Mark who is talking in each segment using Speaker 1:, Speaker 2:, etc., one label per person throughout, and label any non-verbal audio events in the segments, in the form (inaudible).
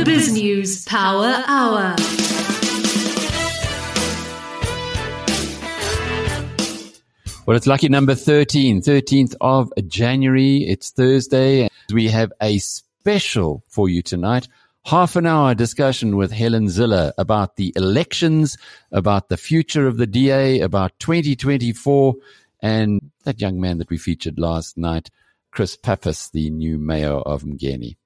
Speaker 1: The Biz News Power Hour.
Speaker 2: Well, it's lucky number 13, 13th of January. It's Thursday. We have a special for you tonight. Half an hour discussion with Helen Zille about the elections, about the future of the DA, about 2024, and that young man that we featured last night, Chris Pappas, the new mayor of Mgeni.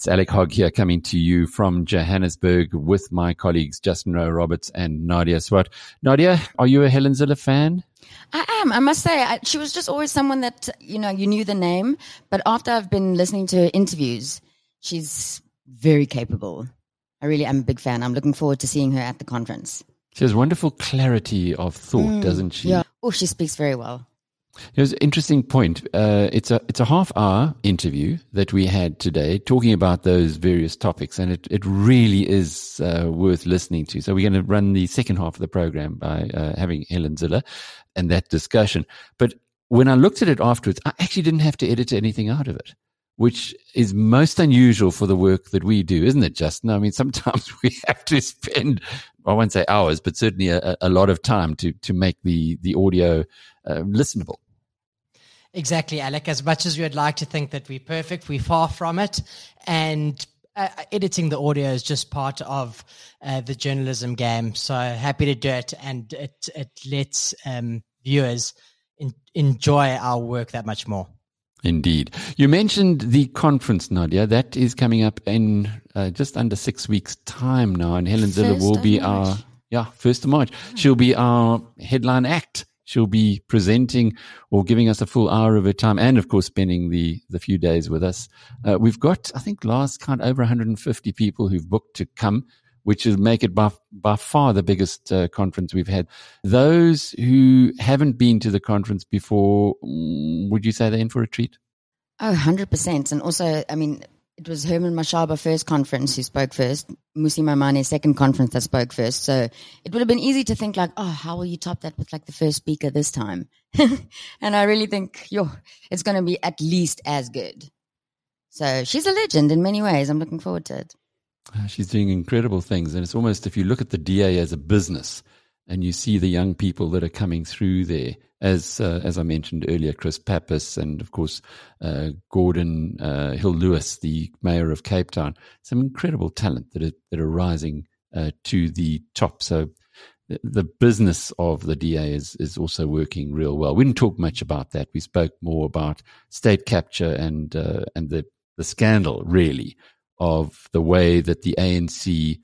Speaker 2: It's Alec Hogg here coming to you from Johannesburg with my colleagues Justin Rowe Roberts and Nadia Swart. Nadia, are you a Helen Zille fan?
Speaker 3: I am. I must say, I, she was just always someone that, you know, you knew the name. But after I've been listening to her interviews, she's very capable. I really am a big fan. I'm looking forward to seeing her at the conference.
Speaker 2: She has wonderful clarity of thought, mm, doesn't she?
Speaker 3: Yeah. Oh, she speaks very well.
Speaker 2: Here's an interesting point. Uh, it's a it's a half hour interview that we had today, talking about those various topics, and it, it really is uh, worth listening to. So we're going to run the second half of the program by uh, having Helen Zille and that discussion. But when I looked at it afterwards, I actually didn't have to edit anything out of it, which is most unusual for the work that we do, isn't it, Justin? I mean, (laughs) sometimes we have to spend I won't say hours, but certainly a, a lot of time to to make the the audio uh, listenable.
Speaker 4: Exactly, Alec. As much as we would like to think that we're perfect, we're far from it. And uh, editing the audio is just part of uh, the journalism game. So happy to do it, and it it lets um, viewers in, enjoy our work that much more.
Speaker 2: Indeed. You mentioned the conference, Nadia. That is coming up in uh, just under six weeks' time now, and Helen Zille will be March. our yeah first of March. She'll be our headline act. She'll be presenting or giving us a full hour of her time, and of course, spending the the few days with us. Uh, we've got, I think, last count over 150 people who've booked to come which will make it by, by far the biggest uh, conference we've had. Those who haven't been to the conference before, mm, would you say they're in for a treat?
Speaker 3: Oh, 100%. And also, I mean, it was Herman Mashaba first conference who spoke first, Mmusi Maimane second conference that spoke first. So it would have been easy to think like, oh, how will you top that with like the first speaker this time? (laughs) and I really think, yo, it's going to be at least as good. So she's a legend in many ways. I'm looking forward to it.
Speaker 2: Uh, she's doing incredible things. And it's almost, if you look at the DA as a business and you see the young people that are coming through there, as uh, as I mentioned earlier, Chris Pappas and of course uh, Gordon uh, Hill Lewis, the mayor of Cape Town, some incredible talent that are that are rising uh, to the top. So the business of the DA is is also working real well. We didn't talk much about that. We spoke more about state capture and uh, and the the scandal really of the way that the ANC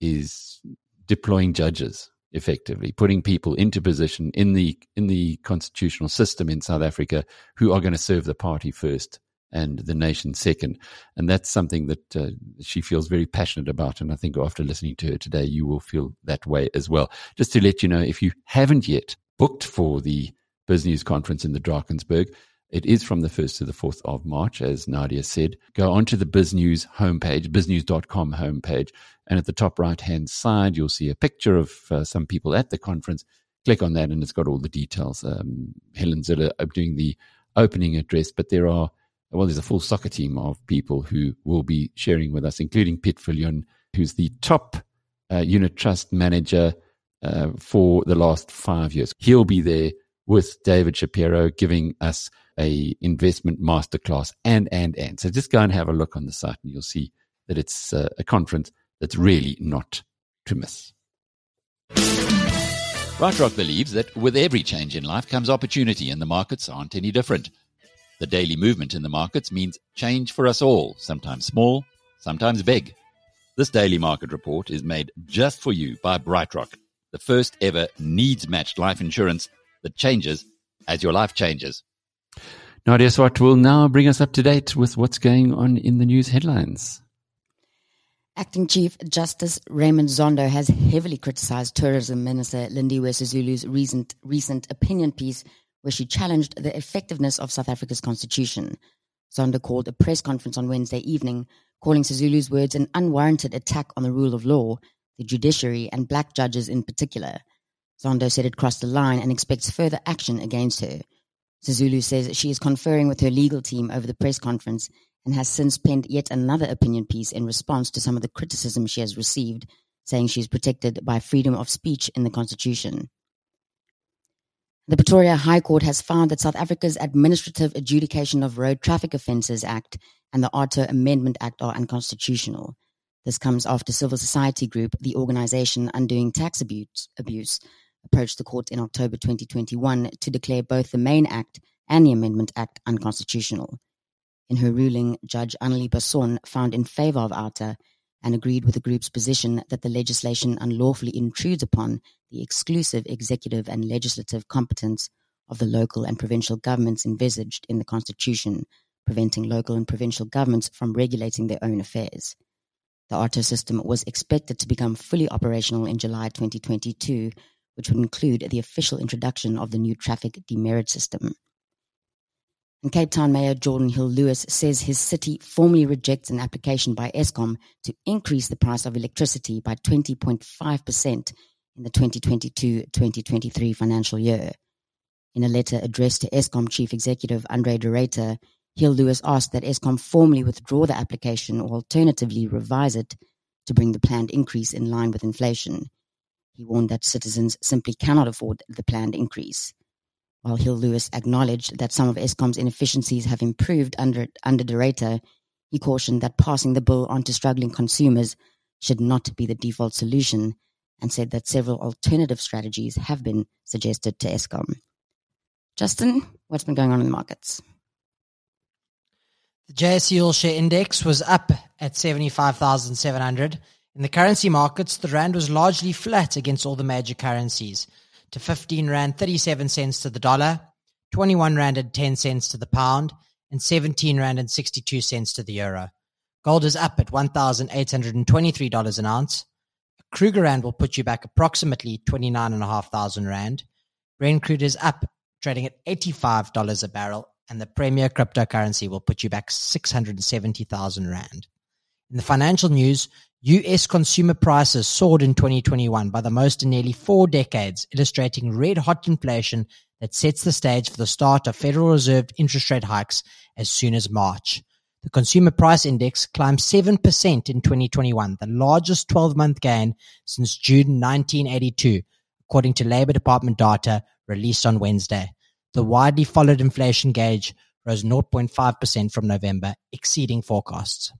Speaker 2: is deploying judges effectively, putting people into position in the in the constitutional system in South Africa who are going to serve the party first and the nation second. And that's something that uh, she feels very passionate about. And I think after listening to her today, you will feel that way as well. Just to let you know, if you haven't yet booked for the BizNews conference in the Drakensberg, it is from the 1st to the 4th of March, as Nadia said. Go onto the BizNews homepage, biznews.com homepage, and at the top right hand side, you'll see a picture of uh, some people at the conference. Click on that, and it's got all the details. Um, Helen Zille doing the opening address, but there are, well, there's a full soccer team of people who will be sharing with us, including Piet Viljoen, who's the top uh, unit trust manager uh, for the last five years. He'll be there with David Shapiro giving us a investment masterclass and, and, and. So just go and have a look on the site and you'll see that it's uh, a conference that's really not to miss. BrightRock believes that with every change in life comes opportunity and the markets aren't any different. The daily movement in the markets means change for us all, sometimes small, sometimes big. This daily market report is made just for you by BrightRock, the first ever needs matched life insurance that changes as your life changes. Nadia Swart will now bring us up to date with what's going on in the news headlines.
Speaker 3: Acting Chief Justice Raymond Zondo has heavily criticized Tourism Minister Lindiwe Sisulu's recent, recent opinion piece where she challenged the effectiveness of South Africa's constitution. Zondo called a press conference on Wednesday evening, calling Sisulu's words an unwarranted attack on the rule of law, the judiciary, and black judges in particular. Zondo said it crossed the line and expects further action against her. Sisulu says she is conferring with her legal team over the press conference and has since penned yet another opinion piece in response to some of the criticism she has received, saying she is protected by freedom of speech in the Constitution. The Pretoria High Court has found that South Africa's Administrative Adjudication of Road Traffic Offences Act and the AARTO Amendment Act are unconstitutional. This comes after civil society group, the organization Undoing Tax Abuse, abuse approached the court in October 2021 to declare both the main act and the Amendment Act unconstitutional. In her ruling, Judge Annelie Basson found in favor of AARTO and agreed with the group's position that the legislation unlawfully intrudes upon the exclusive executive and legislative competence of the local and provincial governments envisaged in the Constitution, preventing local and provincial governments from regulating their own affairs. The AARTO system was expected to become fully operational in July 2022, which would include the official introduction of the new traffic demerit system. And Cape Town Mayor Geordin Hill-Lewis says his city formally rejects an application by Eskom to increase the price of electricity by 20.5% in the 2022-2023 financial year. In a letter addressed to Eskom Chief Executive Andre de Ruyter, Hill-Lewis asked that Eskom formally withdraw the application or alternatively revise it to bring the planned increase in line with inflation. He warned that citizens simply cannot afford the planned increase. While Hill-Lewis acknowledged that some of Eskom's inefficiencies have improved under, under de Ruyter, he cautioned that passing the bill on to struggling consumers should not be the default solution and said that several alternative strategies have been suggested to Eskom. Justin, what's been going on in the markets?
Speaker 4: The JSE All Share Index was up at 75,700. In the currency markets, the rand was largely flat against all the major currencies to 15 Rand 37 cents to the dollar, 21 Rand and 10 cents to the pound, and 17 Rand and 62 cents to the euro. Gold is up at $1,823 an ounce. A Krugerrand will put you back approximately 29,500 Rand. Brent crude is up, trading at $85 a barrel, and the premier cryptocurrency will put you back 670,000 Rand. In the financial news, U.S. consumer prices soared in 2021 by the most in nearly four decades, illustrating red hot inflation that sets the stage for the start of Federal Reserve interest rate hikes as soon as March. The consumer price index climbed 7% in 2021, the largest 12 month gain since June 1982, according to Labor Department data released on Wednesday. The widely followed inflation gauge rose 0.5% from November, exceeding forecasts.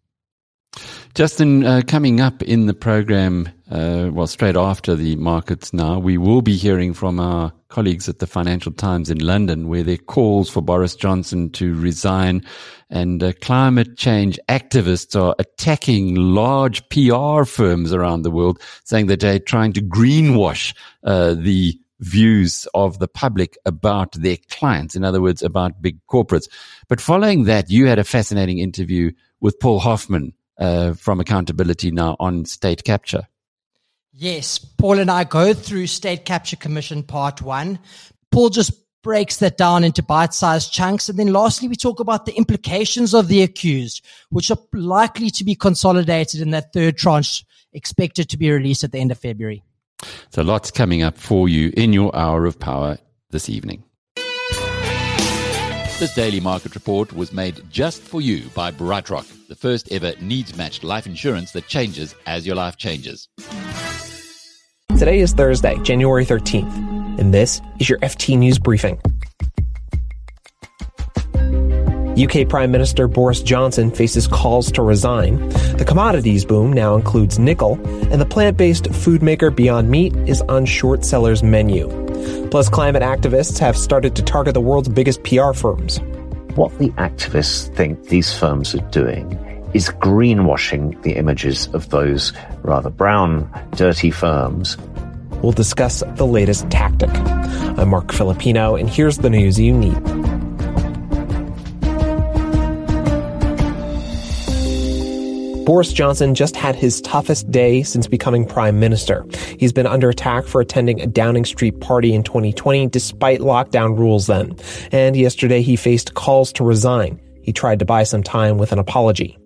Speaker 2: Justin, uh, coming up in the program, uh, well, straight after the markets now, we will be hearing from our colleagues at the Financial Times in London, where their calls for Boris Johnson to resign and uh, climate change activists are attacking large PR firms around the world, saying that they're trying to greenwash uh, the views of the public about their clients. In other words, about big corporates. But following that, you had a fascinating interview with Paul Hoffman uh, from accountability now on state capture.
Speaker 4: Yes, Paul and I go through State Capture Commission Part One. Paul just breaks that down into bite sized chunks. And then lastly, we talk about the implications of the accused, which are likely to be consolidated in that third tranche expected to be released at the end of February.
Speaker 2: So lots coming up for you in your hour of power this evening.
Speaker 5: This daily market report was made just for you by BrightRock, the first ever needs matched life insurance that changes as your life changes.
Speaker 6: Today is Thursday, January 13th, and this is your FT News Briefing. UK Prime Minister Boris Johnson faces calls to resign. The commodities boom now includes nickel, and the plant based food maker Beyond Meat is on short sellers' menu. Plus, climate activists have started to target the world's biggest PR firms.
Speaker 7: What the activists think these firms are doing is greenwashing the images of those rather brown, dirty firms.
Speaker 6: We'll discuss the latest tactic. I'm Marc Filippino, and here's the news you need. Boris Johnson just had his toughest day since becoming prime minister. He's been under attack for attending a Downing Street party in 2020 despite lockdown rules then. And yesterday he faced calls to resign. He tried to buy some time with an apology.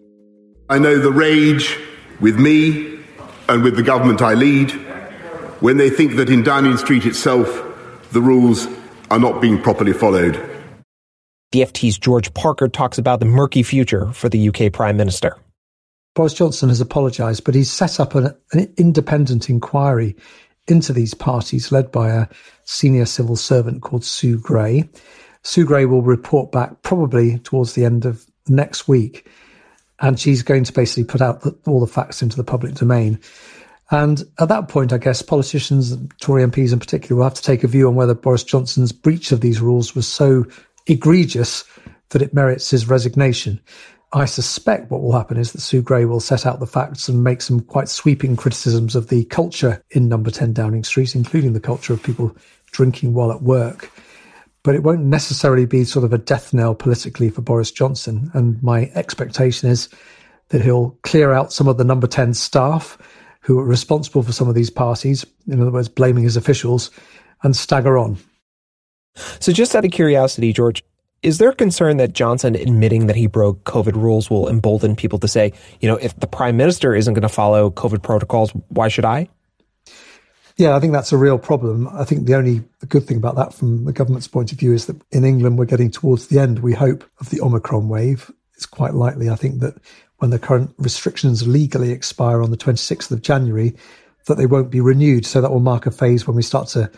Speaker 8: I know the rage with me and with the government I lead when they think that in Downing Street itself the rules are not being properly followed.
Speaker 6: The FT's George Parker talks about the murky future for the UK Prime Minister.
Speaker 9: Boris Johnson has apologised, but he's set up an, an independent inquiry into these parties led by a senior civil servant called Sue Gray. Sue Gray will report back probably towards the end of next week, and she's going to basically put out the, all the facts into the public domain. And at that point, I guess politicians, Tory MPs in particular, will have to take a view on whether Boris Johnson's breach of these rules was so egregious that it merits his resignation. I suspect what will happen is that Sue Gray will set out the facts and make some quite sweeping criticisms of the culture in number 10 Downing Street, including the culture of people drinking while at work. But it won't necessarily be sort of a death knell politically for Boris Johnson. And my expectation is that he'll clear out some of the number 10 staff who are responsible for some of these parties, in other words, blaming his officials, and stagger on.
Speaker 6: So, just out of curiosity, George, is there concern that Johnson admitting that he broke COVID rules will embolden people to say, you know, if the prime minister isn't going to follow COVID protocols, why should I?
Speaker 9: Yeah, I think that's a real problem. I think the only good thing about that from the government's point of view is that in England, we're getting towards the end, we hope, of the Omicron wave. It's quite likely, I think, that when the current restrictions legally expire on the 26th of January, that they won't be renewed. So that will mark a phase when we start to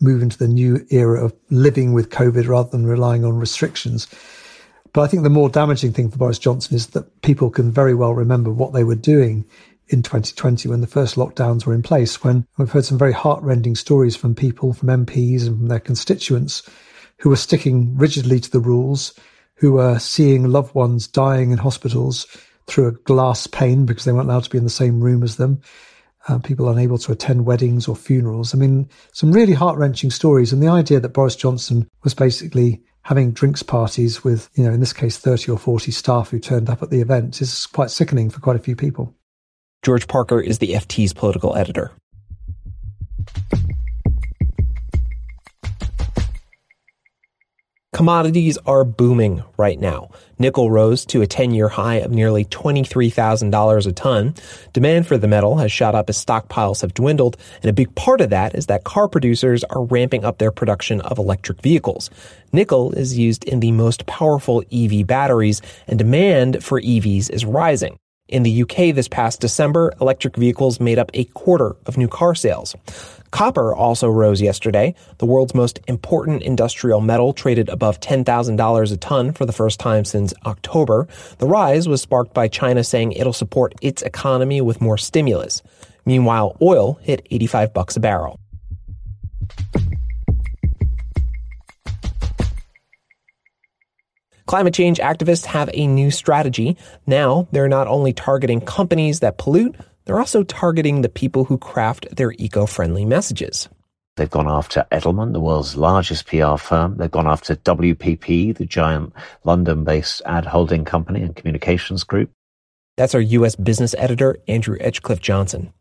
Speaker 9: move into the new era of living with COVID rather than relying on restrictions. But I think the more damaging thing for Boris Johnson is that people can very well remember what they were doing in 2020 when the first lockdowns were in place, when we've heard some very heartrending stories from people, from MPs and from their constituents who were sticking rigidly to the rules, who were seeing loved ones dying in hospitals through a glass pane because they weren't allowed to be in the same room as them, uh, people unable to attend weddings or funerals. I mean, some really heart wrenching stories. And the idea that Boris Johnson was basically having drinks parties with, you know, in this case, 30 or 40 staff who turned up at the event is quite sickening for quite a few people.
Speaker 6: George Parker is the FT's political editor. Commodities are booming right now. Nickel rose to a 10 year high of nearly $23,000 a ton. Demand for the metal has shot up as stockpiles have dwindled, and a big part of that is that car producers are ramping up their production of electric vehicles. Nickel is used in the most powerful EV batteries, and demand for EVs is rising. In the UK this past December, electric vehicles made up a quarter of new car sales. Copper also rose yesterday. The world's most important industrial metal traded above $10,000 a ton for the first time since October. The rise was sparked by China saying it'll support its economy with more stimulus. Meanwhile, oil hit 85 bucks a barrel. Climate change activists have a new strategy. Now, they're not only targeting companies that pollute, they're also targeting the people who craft their eco friendly messages.
Speaker 7: They've gone after Edelman, the world's largest PR firm. They've gone after WPP, the giant London based ad holding company and communications group.
Speaker 6: That's our U.S. business editor, Andrew Edgecliffe Johnson.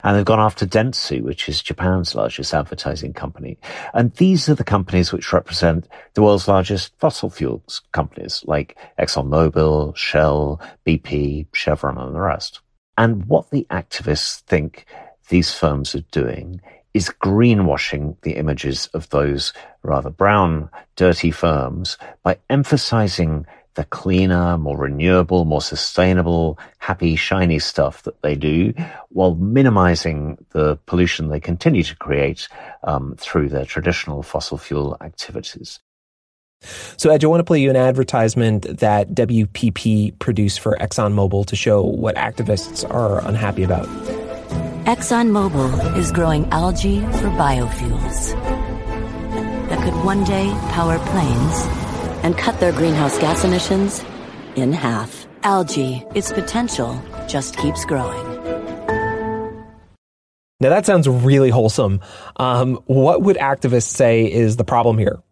Speaker 7: And they've gone after Dentsu, which is Japan's largest advertising company. And these are the companies which represent the world's largest fossil fuels companies like ExxonMobil, Shell, BP, Chevron, and the rest. And what the activists think these firms are doing is greenwashing the images of those rather brown, dirty firms by emphasizing the cleaner, more renewable, more sustainable, happy, shiny stuff that they do, while minimizing the pollution they continue to create um, through their traditional fossil fuel activities.
Speaker 6: So, Edge, I want to play you an advertisement that WPP produced for ExxonMobil to show what activists are unhappy about.
Speaker 10: ExxonMobil is growing algae for biofuels that could one day power planes and cut their greenhouse gas emissions in half. Algae, its potential just keeps growing.
Speaker 6: Now that sounds really wholesome. Um, what would activists say is the problem here?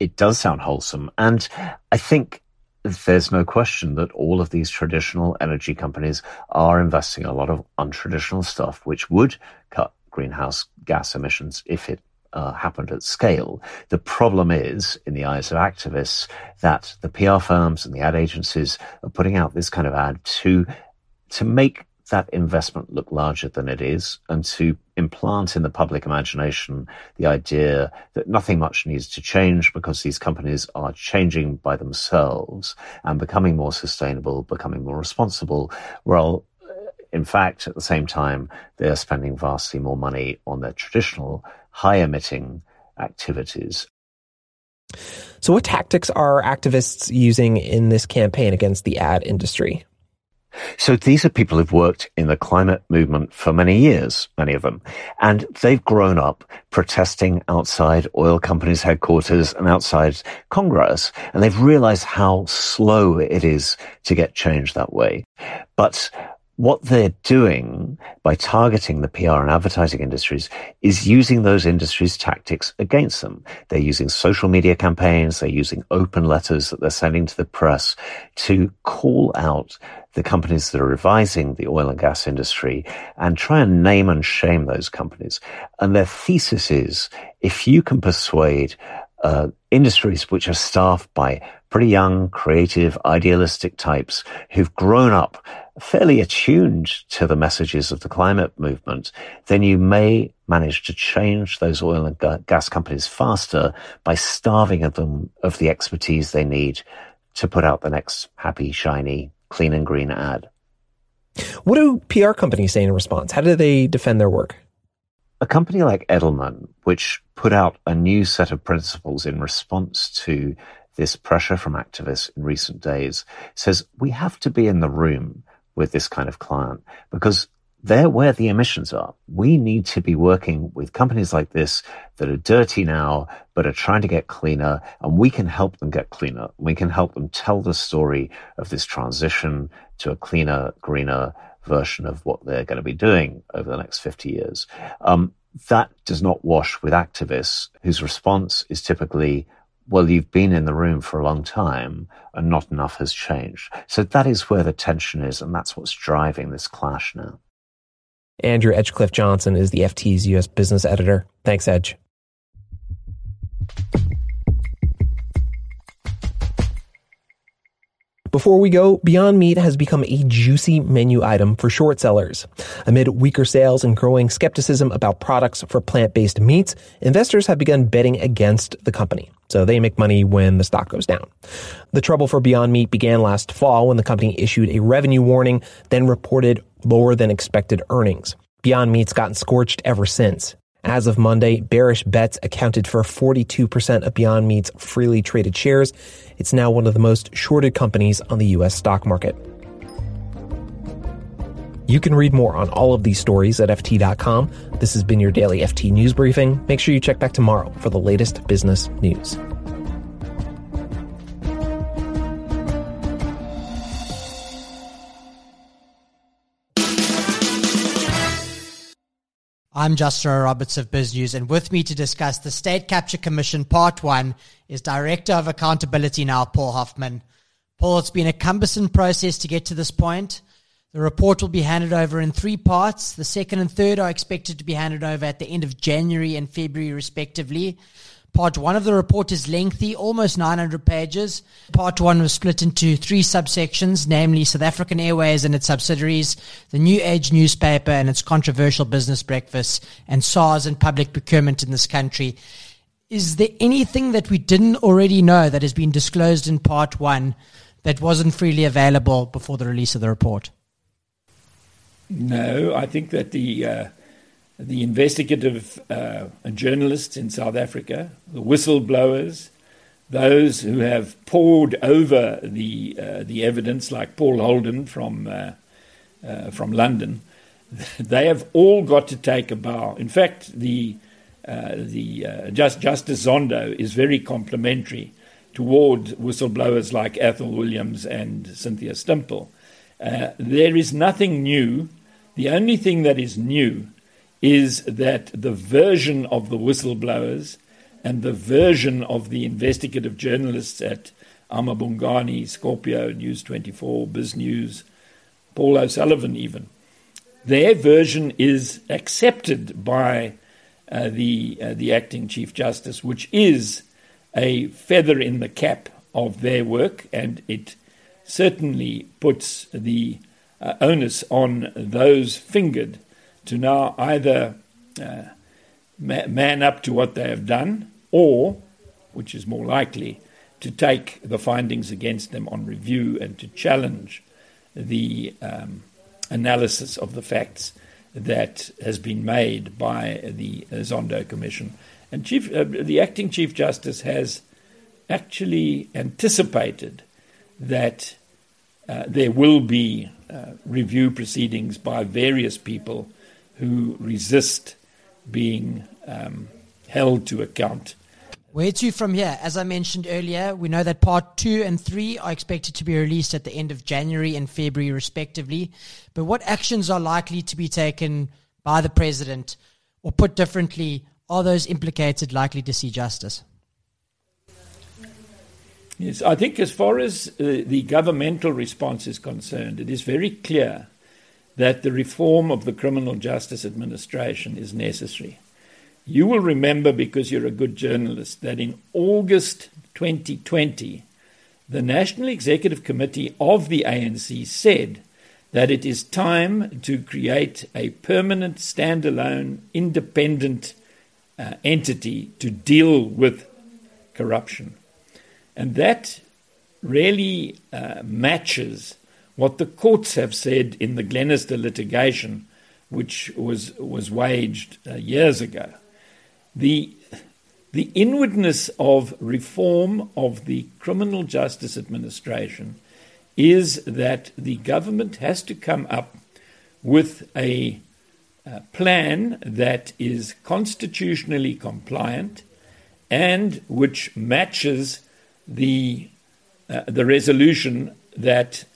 Speaker 7: It does sound wholesome. And I think there's no question that all of these traditional energy companies are investing a lot of untraditional stuff, which would cut greenhouse gas emissions if it uh, happened at scale. The problem is, in the eyes of activists, that the PR firms and the ad agencies are putting out this kind of ad to to make that investment look larger than it is and to implant in the public imagination the idea that nothing much needs to change because these companies are changing by themselves and becoming more sustainable, becoming more responsible. Well, in fact, at the same time, they are spending vastly more money on their traditional high emitting activities.
Speaker 6: So, what tactics are activists using in this campaign against the ad industry?
Speaker 7: So these are people who've worked in the climate movement for many years, many of them, and they've grown up protesting outside oil companies' headquarters and outside Congress, and they've realized how slow it is to get change that way. But what they're doing by targeting the PR and advertising industries is using those industries' tactics against them. They're using social media campaigns, they're using open letters that they're sending to the press to call out the companies that are revising the oil and gas industry and try and name and shame those companies. And their thesis is if you can persuade uh, industries which are staffed by pretty young, creative, idealistic types who've grown up fairly attuned to the messages of the climate movement, then you may manage to change those oil and gas companies faster by starving them of the expertise they need to put out the next happy, shiny, clean and green ad.
Speaker 6: What do PR companies say in response? How do they defend their work?
Speaker 7: A company like Edelman, which put out a new set of principles in response to this pressure from activists in recent days, says we have to be in the room with this kind of client because they're where the emissions are. We need to be working with companies like this that are dirty now, but are trying to get cleaner, and we can help them get cleaner. We can help them tell the story of this transition to a cleaner, greener version of what they're going to be doing over the next 50 years. Um, that does not wash with activists whose response is typically, well, you've been in the room for a long time and not enough has changed. So that is where the tension is, and that's what's driving this clash now.
Speaker 6: Andrew Edgecliffe Johnson is the FT's U.S. business editor. Thanks, Edge. Before we go, Beyond Meat has become a juicy menu item for short sellers. Amid weaker sales and growing skepticism about products for plant-based meats, investors have begun betting against the company. So they make money when the stock goes down. The trouble for Beyond Meat began last fall when the company issued a revenue warning, then reported lower than expected earnings. Beyond Meat's gotten scorched ever since. As of Monday, bearish bets accounted for 42% of Beyond Meat's freely traded shares. It's now one of the most shorted companies on the U.S. stock market. You can read more on all of these stories at FT.com. This has been your daily FT news briefing. Make sure you check back tomorrow for the latest business news.
Speaker 4: I'm Justin Roberts of Biz News, and with me to discuss the State Capture Commission Part 1 is Director of Accountability now, Paul Hoffman. Paul, it's been a cumbersome process to get to this point. The report will be handed over in three parts. The second and third are expected to be handed over at the end of January and February, respectively. Part one of the report is lengthy, almost 900 pages. Part one was split into three subsections, namely South African Airways and its subsidiaries, the New Age newspaper and its controversial business breakfast, and SARS and public procurement in this country. Is there anything that we didn't already know that has been disclosed in part one that wasn't freely available before the release of the report?
Speaker 11: No, I think that the uh the investigative uh, journalists in South Africa, the whistleblowers, those who have pored over the uh, the evidence, like Paul Holden from uh, uh from London, (laughs) they have all got to take a bow. In fact, the uh, the uh, just, Justice Zondo is very complimentary toward whistleblowers like Ethel Williams and Cynthia Stimpel. there is nothing new. The only thing that is new is that the version of the whistleblowers and the version of the investigative journalists at amaBhungane, Scorpio, News 24, Biz News, Paul O'Sullivan, even, their version is accepted by uh, the, uh, the acting Chief Justice, which is a feather in the cap of their work, and it certainly puts the uh, onus on those fingered to now either uh, man up to what they have done or, which is more likely, to take the findings against them on review and to challenge the um, analysis of the facts that has been made by the Zondo Commission. And Chief, uh, the acting Chief Justice has actually anticipated that uh, there will be uh, review proceedings by various people who resist being um, held to account.
Speaker 4: Where to from here? As I mentioned earlier, we know that part two and three are expected to be released at the end of January and February, respectively. But what actions are likely to be taken by the president? Or put differently, are those implicated likely to see justice?
Speaker 11: Yes, I think as far as uh, the governmental response is concerned, it is very clear that the reform of the criminal justice administration is necessary. You will remember, because you're a good journalist, that in August 2020, the National Executive Committee of the ANC said that it is time to create a permanent, standalone, independent uh, entity to deal with corruption. And that really uh, matches what the courts have said in the Glenister litigation, which was, was waged uh, years ago. The, the inwardness of reform of the criminal justice administration is that the government has to come up with a, a plan that is constitutionally compliant and which matches the, uh, the resolution that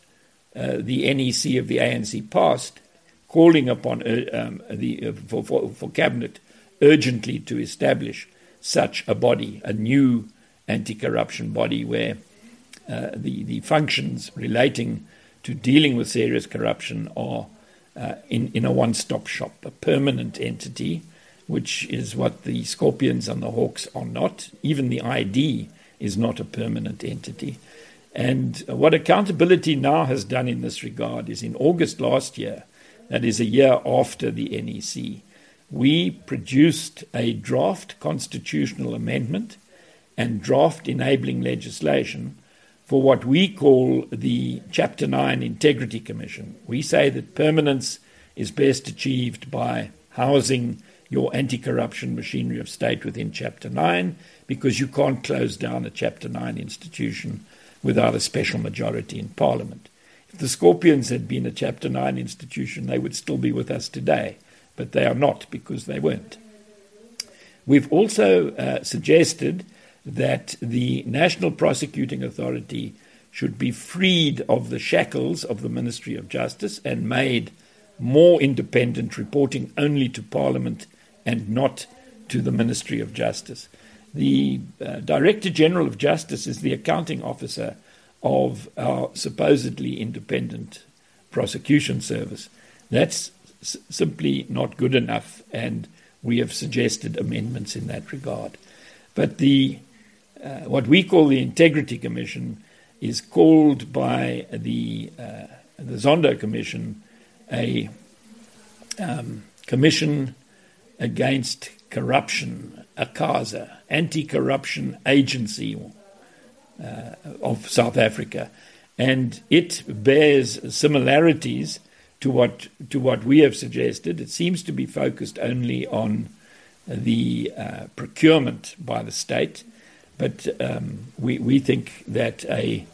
Speaker 11: uh, the NEC of the ANC passed, calling upon uh, um, the, uh, for, for, for cabinet urgently to establish such a body, a new anti-corruption body where uh, the the functions relating to dealing with serious corruption are uh, in in a one-stop shop, a permanent entity, which is what the Scorpions and the Hawks are not. Even the ID is not a permanent entity. And what accountability now has done in this regard is in August last year, that is a year after the NEC, we produced a draft constitutional amendment and draft enabling legislation for what we call the Chapter 9 Integrity Commission. We say that permanence is best achieved by housing your anti corruption machinery of state within Chapter 9 because you can't close down a Chapter 9 institution without a special majority in Parliament. If the Scorpions had been a Chapter 9 institution, they would still be with us today, but they are not because they weren't. We've also uh, suggested that the National Prosecuting Authority should be freed of the shackles of the Ministry of Justice and made more independent, reporting only to Parliament and not to the Ministry of Justice. The uh, Director General of Justice is the accounting officer of our supposedly independent prosecution service. That's s- simply not good enough, and we have suggested amendments in that regard. But the uh, what we call the Integrity Commission is called by the uh, the Zondo Commission a um, commission against corruption ACASA, Anti Corruption Agency uh, of South Africa. And it bears similarities to what, to what we have suggested. It seems to be focused only on the uh, procurement by the state, but um, we, we think that a,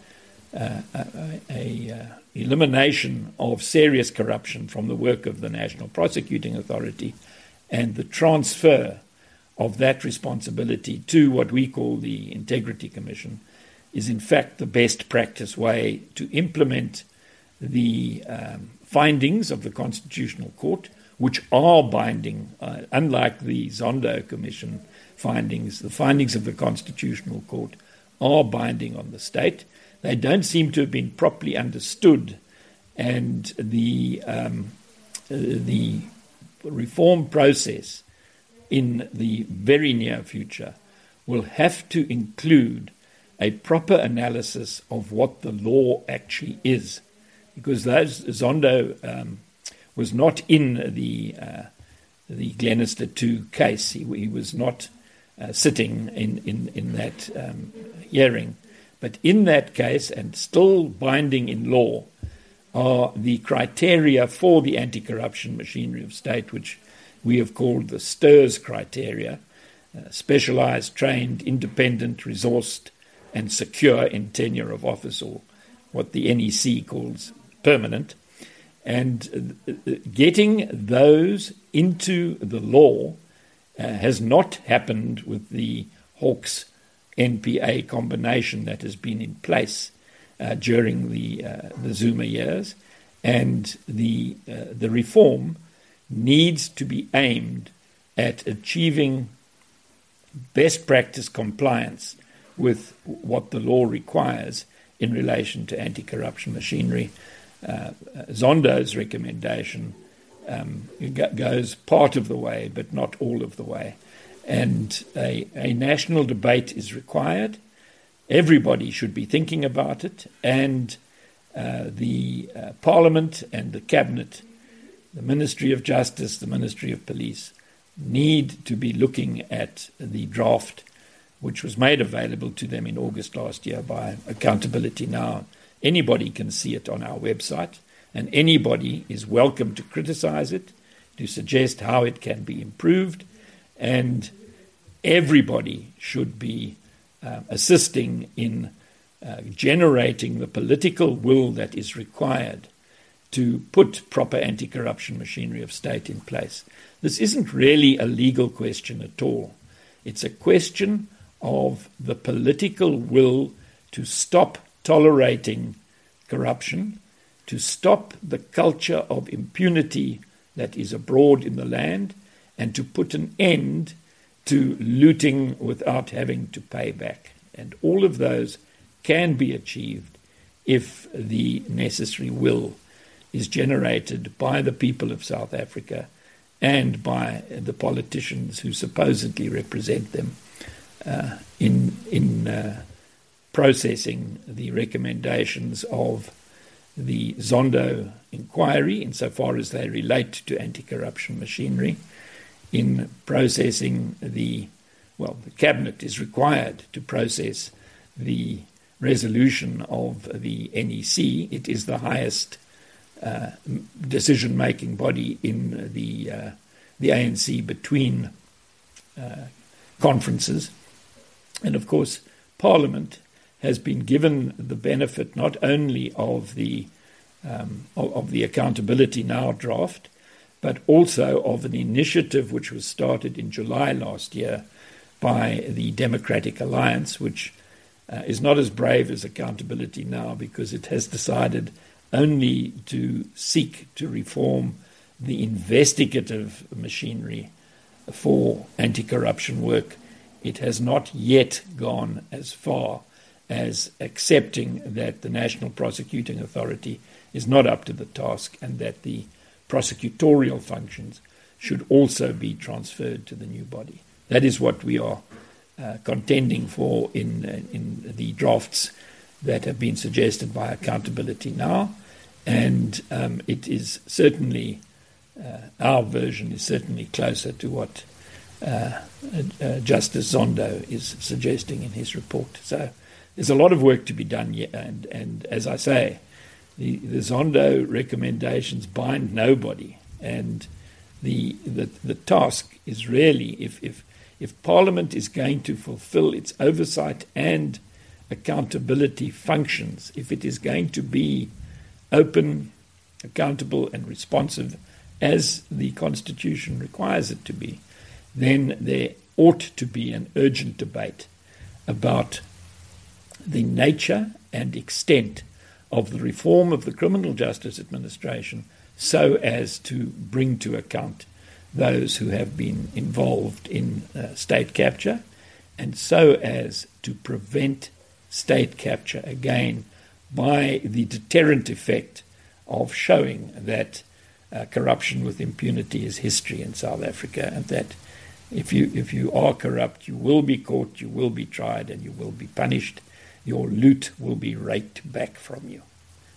Speaker 11: uh, a, a uh, elimination of serious corruption from the work of the National Prosecuting Authority and the transfer of that responsibility to what we call the Integrity Commission is, in fact, the best practice way to implement the um, findings of the Constitutional Court, which are binding, uh, unlike the Zondo Commission findings. The findings of the Constitutional Court are binding on the state. They don't seem to have been properly understood, and the um, uh, the reform process in the very near future will have to include a proper analysis of what the law actually is. because those Zondo um, was not in the uh, the Glenister two case. He, he was not uh, sitting in in in that um, hearing, but in that case, and still binding in law, are the criteria for the anti-corruption machinery of state, which we have called the STIRS criteria: uh, specialized, trained, independent, resourced, and secure in tenure of office, or what the NEC calls permanent, and uh, getting those into the law uh, has not happened with the Hawks NPA combination that has been in place uh, during the uh, the Zuma years, and the uh, the reform needs to be aimed at achieving best practice compliance with what the law requires in relation to anti-corruption machinery uh, Zondo's recommendation um, goes part of the way, but not all of the way. And a, a national debate is required. Everybody should be thinking about it, and uh, the uh, Parliament and the Cabinet, the Ministry of Justice, the Ministry of Police, need to be looking at the draft which was made available to them in August last year by Accountability Now. Anybody can see it on our website, and anybody is welcome to criticize it, to suggest how it can be improved, and everybody should be uh, assisting in uh, generating the political will that is required to put proper anti corruption machinery of state in place. This isn't really a legal question at all. It's a question of the political will to stop tolerating corruption, to stop the culture of impunity that is abroad in the land, and to put an end to looting without having to pay back. And all of those can be achieved if the necessary will is generated by the people of South Africa and by the politicians who supposedly represent them uh, in in uh, processing the recommendations of the Zondo inquiry, insofar as they relate to anti corruption machinery, in processing the, well, the Cabinet is required to process the resolution of the NEC. It is the highest uh, decision making body in the, uh, the ANC between uh, conferences. And of course, Parliament has been given the benefit not only of the um, of, of the accountability now draft, but also of an initiative which was started in July last year by the Democratic Alliance, which uh, is not as brave as Accountability Now because it has decided only to seek to reform the investigative machinery for anti corruption work. It has not yet gone as far as accepting that the National Prosecuting Authority is not up to the task and that the prosecutorial functions should also be transferred to the new body. That is what we are uh, contending for in, uh, in the drafts that have been suggested by Accountability Now. And um, it is certainly, uh, our version is certainly closer to what uh, uh, Justice Zondo is suggesting in his report. So there's a lot of work to be done yet. And, and as I say, the, the Zondo recommendations bind nobody. And the, the, the task is really, if, if, if Parliament is going to fulfill its oversight and accountability functions, if it is going to be open, accountable, and responsive as the Constitution requires it to be, then there ought to be an urgent debate about the nature and extent of the reform of the criminal justice administration so as to bring to account those who have been involved in uh, state capture and so as to prevent state capture again by the deterrent effect of showing that uh, corruption with impunity is history in South Africa and that if you if you are corrupt you will be caught you will be tried and you will be punished your loot will be raked back from you.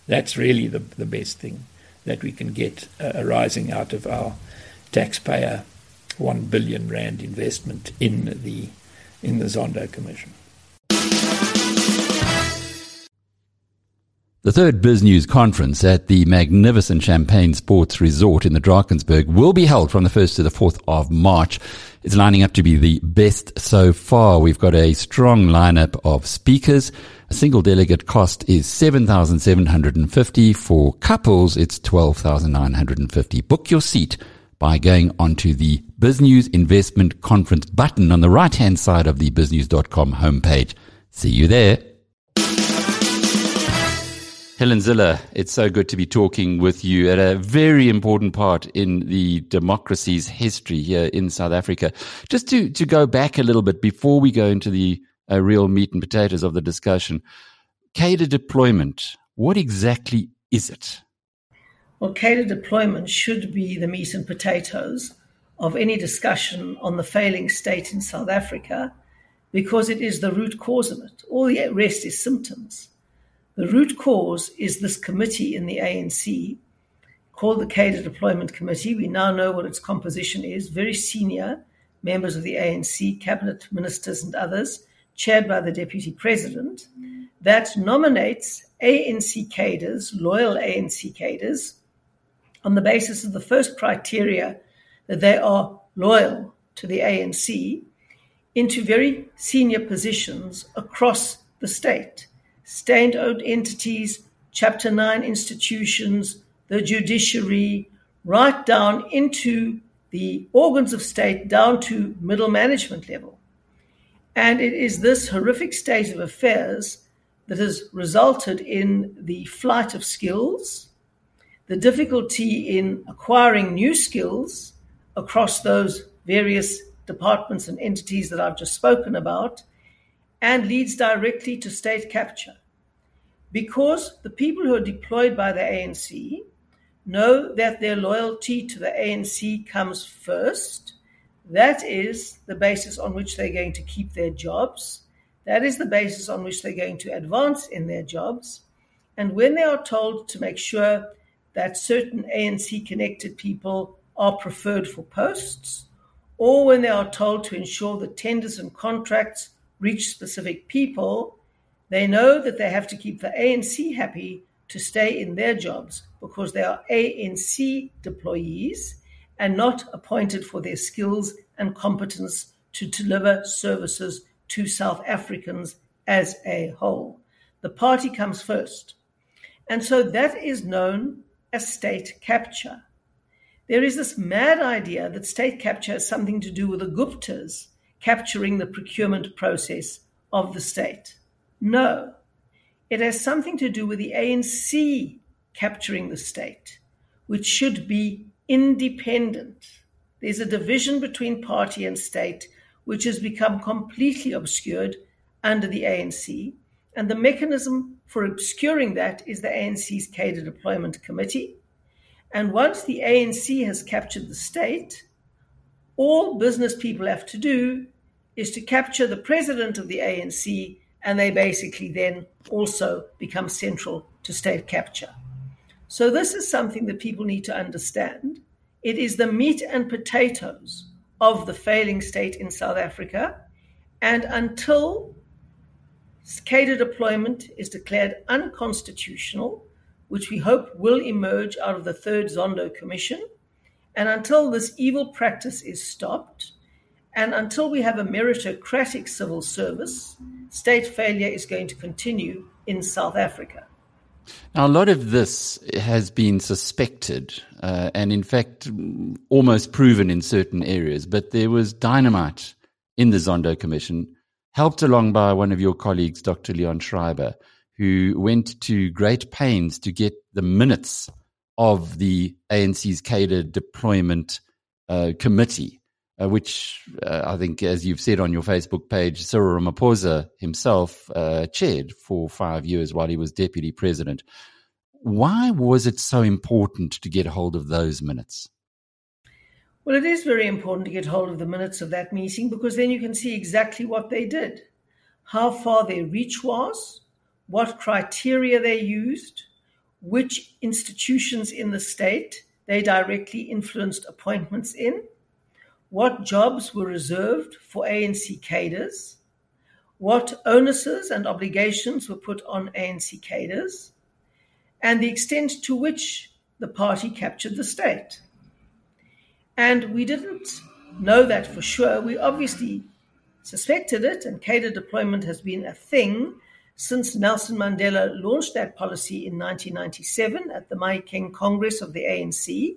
Speaker 11: That's really the, the best thing that we can get uh, arising out of our taxpayer 1 billion rand investment in the in the Zondo Commission.
Speaker 2: The third BizNews conference at the magnificent Champagne Sports Resort in the Drakensberg will be held from the 1st to the 4th of March. It's lining up to be the best so far. We've got a strong lineup of speakers. A single delegate cost is 7,750. For couples, it's 12,950. Book your seat by going onto the BizNews Investment Conference button on the right hand side of the biznews.com homepage. See you there. Helen Zille, it's so good to be talking with you at a very important part in the democracy's history here in South Africa. Just to, to go back a little bit before we go into the uh, real meat and potatoes of the discussion, cadre deployment, what exactly is it?
Speaker 12: Well, cadre deployment should be the meat and potatoes of any discussion on the failing state in South Africa because it is the root cause of it. All the rest is symptoms. The root cause is this committee in the ANC called the Cadre Deployment Committee. We now know what its composition is very senior members of the ANC, cabinet ministers, and others, chaired by the deputy president, that nominates ANC cadres, loyal ANC cadres, on the basis of the first criteria that they are loyal to the ANC into very senior positions across the state state owned entities, Chapter 9 institutions, the judiciary, right down into the organs of state, down to middle management level. And it is this horrific state of affairs that has resulted in the flight of skills, the difficulty in acquiring new skills across those various departments and entities that I've just spoken about, and leads directly to state capture. Because the people who are deployed by the ANC know that their loyalty to the ANC comes first. That is the basis on which they're going to keep their jobs. That is the basis on which they're going to advance in their jobs. And when they are told to make sure that certain ANC connected people are preferred for posts, or when they are told to ensure that tenders and contracts reach specific people, they know that they have to keep the ANC happy to stay in their jobs because they are ANC deployees and not appointed for their skills and competence to deliver services to South Africans as a whole. The party comes first. And so that is known as state capture. There is this mad idea that state capture has something to do with the Guptas capturing the procurement process of the state. No, it has something to do with the ANC capturing the state, which should be independent. There's a division between party and state, which has become completely obscured under the ANC. And the mechanism for obscuring that is the ANC's Cadre Deployment Committee. And once the ANC has captured the state, all business people have to do is to capture the president of the ANC, and they basically then also become central to state capture. So, this is something that people need to understand. It is the meat and potatoes of the failing state in South Africa. And until cadre deployment is declared unconstitutional, which we hope will emerge out of the third Zondo Commission, and until this evil practice is stopped, and until we have a meritocratic civil service, state failure is going to continue in South Africa.
Speaker 2: Now, a lot of this has been suspected uh, and, in fact, almost proven in certain areas, but there was dynamite in the Zondo Commission, helped along by one of your colleagues, Dr. Leon Schreiber, who went to great pains to get the minutes of the ANC's cadre deployment uh, committee uh, which uh, I think, as you've said on your Facebook page, Cyril Ramaphosa himself uh, chaired for five years while he was deputy president. Why was it so important to get hold of those minutes?
Speaker 12: Well, it is very important to get hold of the minutes of that meeting because then you can see exactly what they did, how far their reach was, what criteria they used, which institutions in the state they directly influenced appointments in, what jobs were reserved for ANC cadres, what onuses and obligations were put on ANC cadres, and the extent to which the party captured the state. And we didn't know that for sure. We obviously suspected it, and cadre deployment has been a thing since Nelson Mandela launched that policy in 1997 at the Mahikeng Congress of the ANC.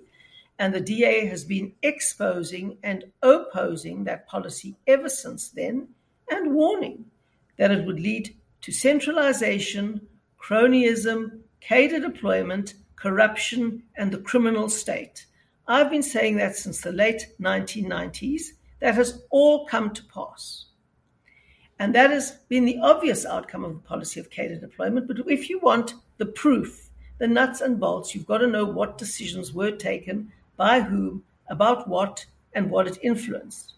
Speaker 12: And the DA has been exposing and opposing that policy ever since then and warning that it would lead to centralization, cronyism, cadre deployment, corruption, and the criminal state. I've been saying that since the late 1990s. That has all come to pass. And that has been the obvious outcome of the policy of cadre deployment. But if you want the proof, the nuts and bolts, you've got to know what decisions were taken, by whom, about what, and what it influenced.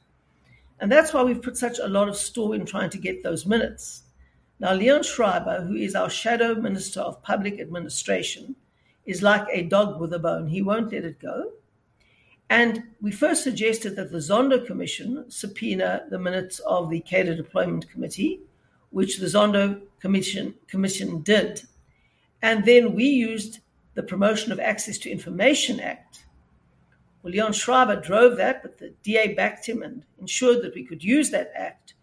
Speaker 12: And that's why we've put such a lot of store in trying to get those minutes. Now, Leon Schreiber, who is our shadow minister of public administration, is like a dog with a bone. He won't let it go. And we first suggested that the Zondo Commission subpoena the minutes of the Cadre Deployment Committee, which the Zondo Commission, Commission did. And then we used the Promotion of Access to Information Act well, Leon Schreiber drove that, but the DA backed him and ensured that we could use that act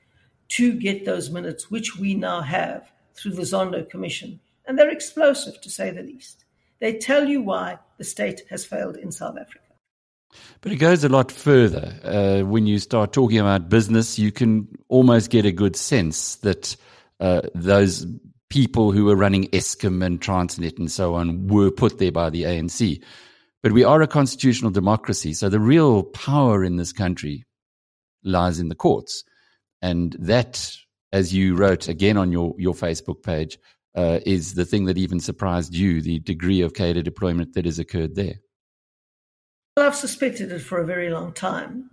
Speaker 12: to get those minutes, which we now have through the Zondo Commission. And they're explosive, to say the least. They tell you why the state has failed in South Africa.
Speaker 2: But it goes a lot further. Uh, when you start talking about business, you can almost get a good sense that uh, those people who were running Eskom and Transnet and so on were put there by the ANC. But we are a constitutional democracy. So the real power in this country lies in the courts. And that, as you wrote again on your, your Facebook page, uh, is the thing that even surprised you, the degree of cadre deployment that has occurred there.
Speaker 12: Well, I've suspected it for a very long time.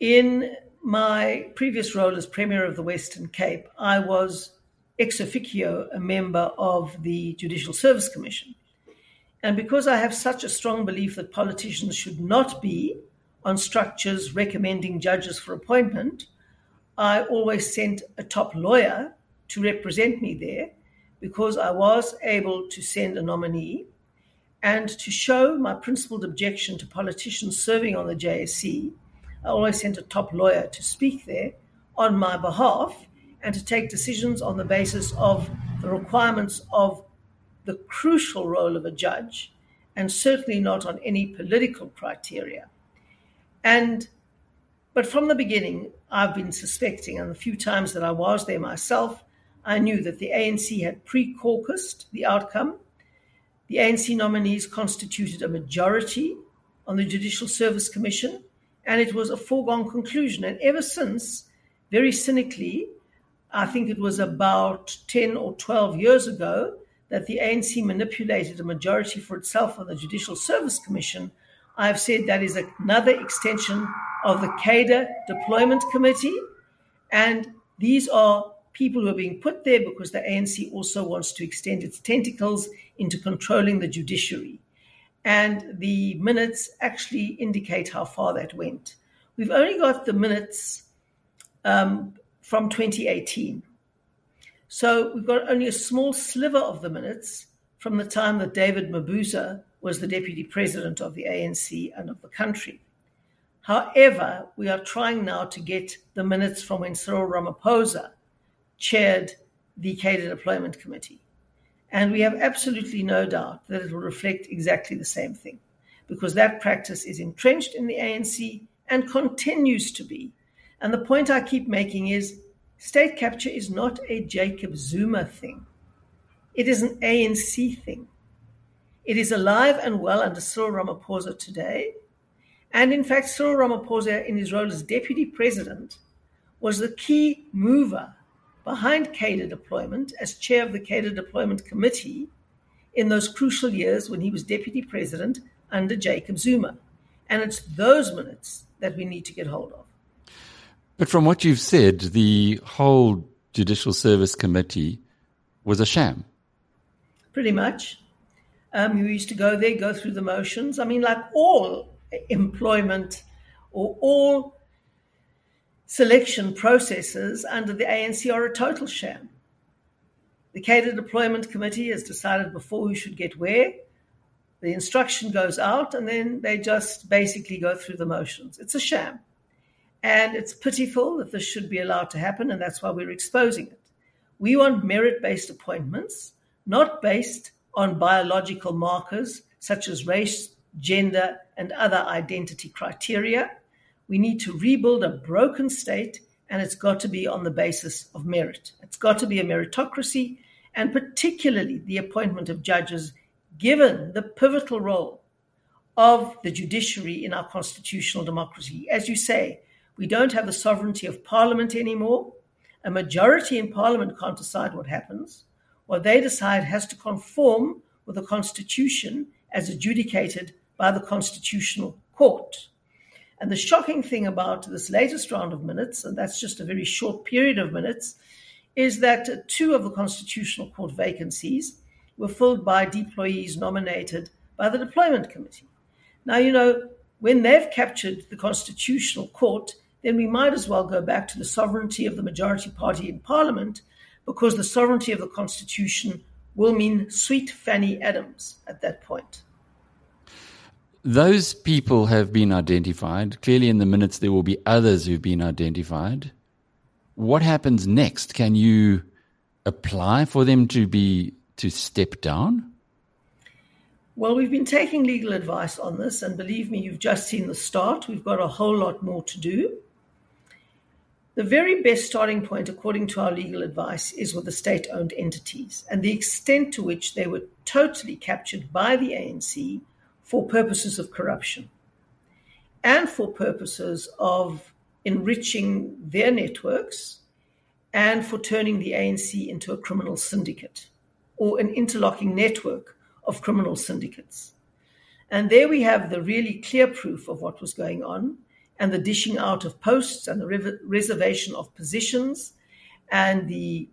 Speaker 12: In my previous role as Premier of the Western Cape, I was ex officio a member of the Judicial Service Commission. And because I have such a strong belief that politicians should not be on structures recommending judges for appointment, I always sent a top lawyer to represent me there because I was able to send a nominee and to show my principled objection to politicians serving on the JSC. I always sent a top lawyer to speak there on my behalf and to take decisions on the basis of the requirements of the crucial role of a judge, and certainly not on any political criteria. And but from the beginning, I've been suspecting, and the few times that I was there myself, I knew that the ANC had pre caucused the outcome. The ANC nominees constituted a majority on the Judicial Service Commission, and it was a foregone conclusion. And ever since, very cynically, I think it was about 10 or 12 years ago, that the ANC manipulated a majority for itself on the Judicial Service Commission, I've said that is another extension of the cadre Deployment Committee. And these are people who are being put there because the ANC also wants to extend its tentacles into controlling the judiciary. And the minutes actually indicate how far that went. We've only got the minutes um, from 2018. So we've got only a small sliver of the minutes from the time that David Mabuza was the deputy president of the ANC and of the country. However, we are trying now to get the minutes from when Cyril Ramaphosa chaired the Cadre Deployment Committee. And we have absolutely no doubt that it will reflect exactly the same thing, because that practice is entrenched in the ANC and continues to be. And the point I keep making is State capture is not a Jacob Zuma thing. It is an ANC thing. It is alive and well under Cyril Ramaphosa today. And in fact, Cyril Ramaphosa, in his role as deputy president, was the key mover behind cadre deployment as chair of the cadre deployment committee in those crucial years when he was deputy president under Jacob Zuma. And it's those minutes that we need to get hold of.
Speaker 2: But from what you've said, the whole Judicial Service Committee was a sham.
Speaker 12: Pretty much. um, who used to go there, go through the motions. I mean, like all employment or all selection processes under the ANC are a total sham. The Cadre Deployment Committee has decided before who should get where. The instruction goes out, and then they just basically go through the motions. It's a sham. And it's pitiful that this should be allowed to happen, and that's why we're exposing it. We want merit based appointments, not based on biological markers such as race, gender, and other identity criteria. We need to rebuild a broken state, and it's got to be on the basis of merit. It's got to be a meritocracy, and particularly the appointment of judges, given the pivotal role of the judiciary in our constitutional democracy. As you say, we don't have the sovereignty of parliament anymore. A majority in parliament can't decide what happens. What they decide has to conform with the constitution as adjudicated by the constitutional court. And the shocking thing about this latest round of minutes, and that's just a very short period of minutes, is that two of the constitutional court vacancies were filled by deployees nominated by the deployment committee. Now, you know, when they've captured the constitutional court, then we might as well go back to the sovereignty of the majority party in parliament because the sovereignty of the constitution will mean sweet Fanny Adams at that point.
Speaker 2: Those people have been identified. Clearly, in the minutes, there will be others who've been identified. What happens next? Can you apply for them to be to step down?
Speaker 12: Well, we've been taking legal advice on this, and believe me, you've just seen the start. We've got a whole lot more to do. The very best starting point, according to our legal advice, is with the state owned entities and the extent to which they were totally captured by the ANC for purposes of corruption and for purposes of enriching their networks and for turning the ANC into a criminal syndicate or an interlocking network of criminal syndicates. And there we have the really clear proof of what was going on and the dishing out of posts and the re- reservation of positions and the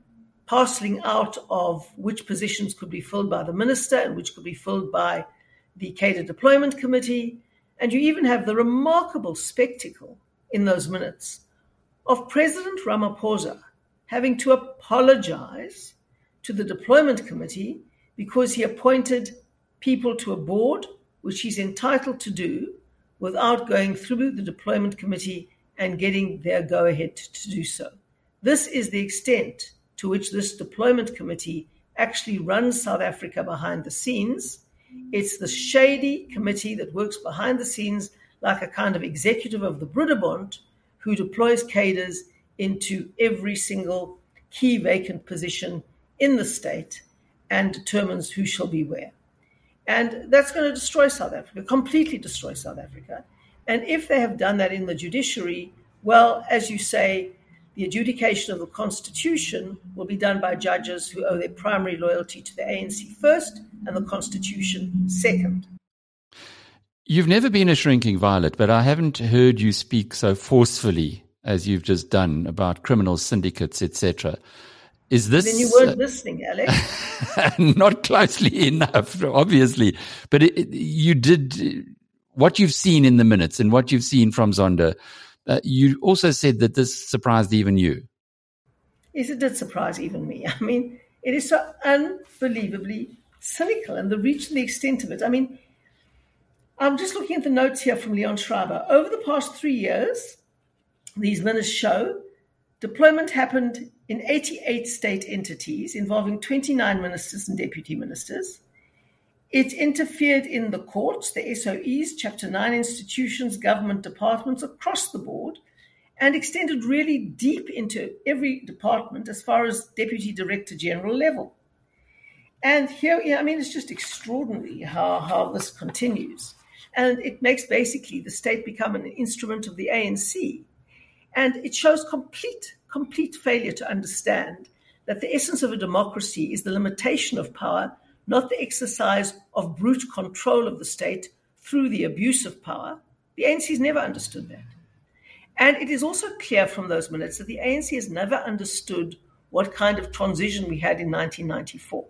Speaker 12: parceling out of which positions could be filled by the minister and which could be filled by the cadre deployment committee. And you even have the remarkable spectacle in those minutes of President Ramaphosa having to apologize to the deployment committee because he appointed people to a board, which he's entitled to do, without going through the deployment committee and getting their go ahead to do so. This is the extent to which this deployment committee actually runs South Africa behind the scenes. It's the shady committee that works behind the scenes like a kind of executive of the Broederbond who deploys cadres into every single key vacant position in the state and determines who shall be where. And that's going to destroy South Africa, completely destroy South Africa. And if they have done that in the judiciary, well, as you say, the adjudication of the Constitution will be done by judges who owe their primary loyalty to the ANC first and the Constitution second.
Speaker 2: You've never been a shrinking violet, but I haven't heard you speak so forcefully as you've just done about criminal syndicates, etc. Is this?
Speaker 12: Then you weren't uh, listening, Alex. (laughs)
Speaker 2: not closely (laughs) enough, obviously. But it, it, you did what you've seen in the minutes and what you've seen from Zondo. Uh, you also said that this surprised even you.
Speaker 12: Yes, it did surprise even me. (laughs) I mean, it is so unbelievably cynical and the reach and the extent of it. I mean, I'm just looking at the notes here from Leon Schreiber. Over the past three years, these minutes show deployment happened in 88 state entities involving 29 ministers and deputy ministers. It interfered in the courts, the SOEs, Chapter 9 institutions, government departments across the board, and extended really deep into every department as far as Deputy Director General level. And here, yeah, I mean, it's just extraordinary how, how this continues. And it makes basically the state become an instrument of the ANC. And it shows complete complete failure to understand that the essence of a democracy is the limitation of power, not the exercise of brute control of the state through the abuse of power. The ANC has never understood that. And it is also clear from those minutes that the ANC has never understood what kind of transition we had in 1994.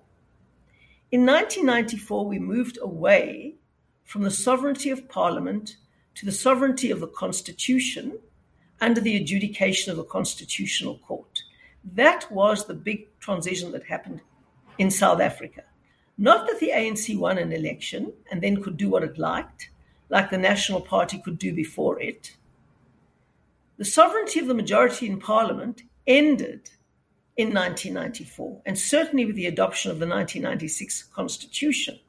Speaker 12: In 1994, we moved away from the sovereignty of Parliament to the sovereignty of the Constitution under the adjudication of the Constitutional Court. That was the big transition that happened in South Africa. Not that the ANC won an election and then could do what it liked, like the National Party could do before it. The sovereignty of the majority in Parliament ended in 1994, and certainly with the adoption of the 1996 Constitution.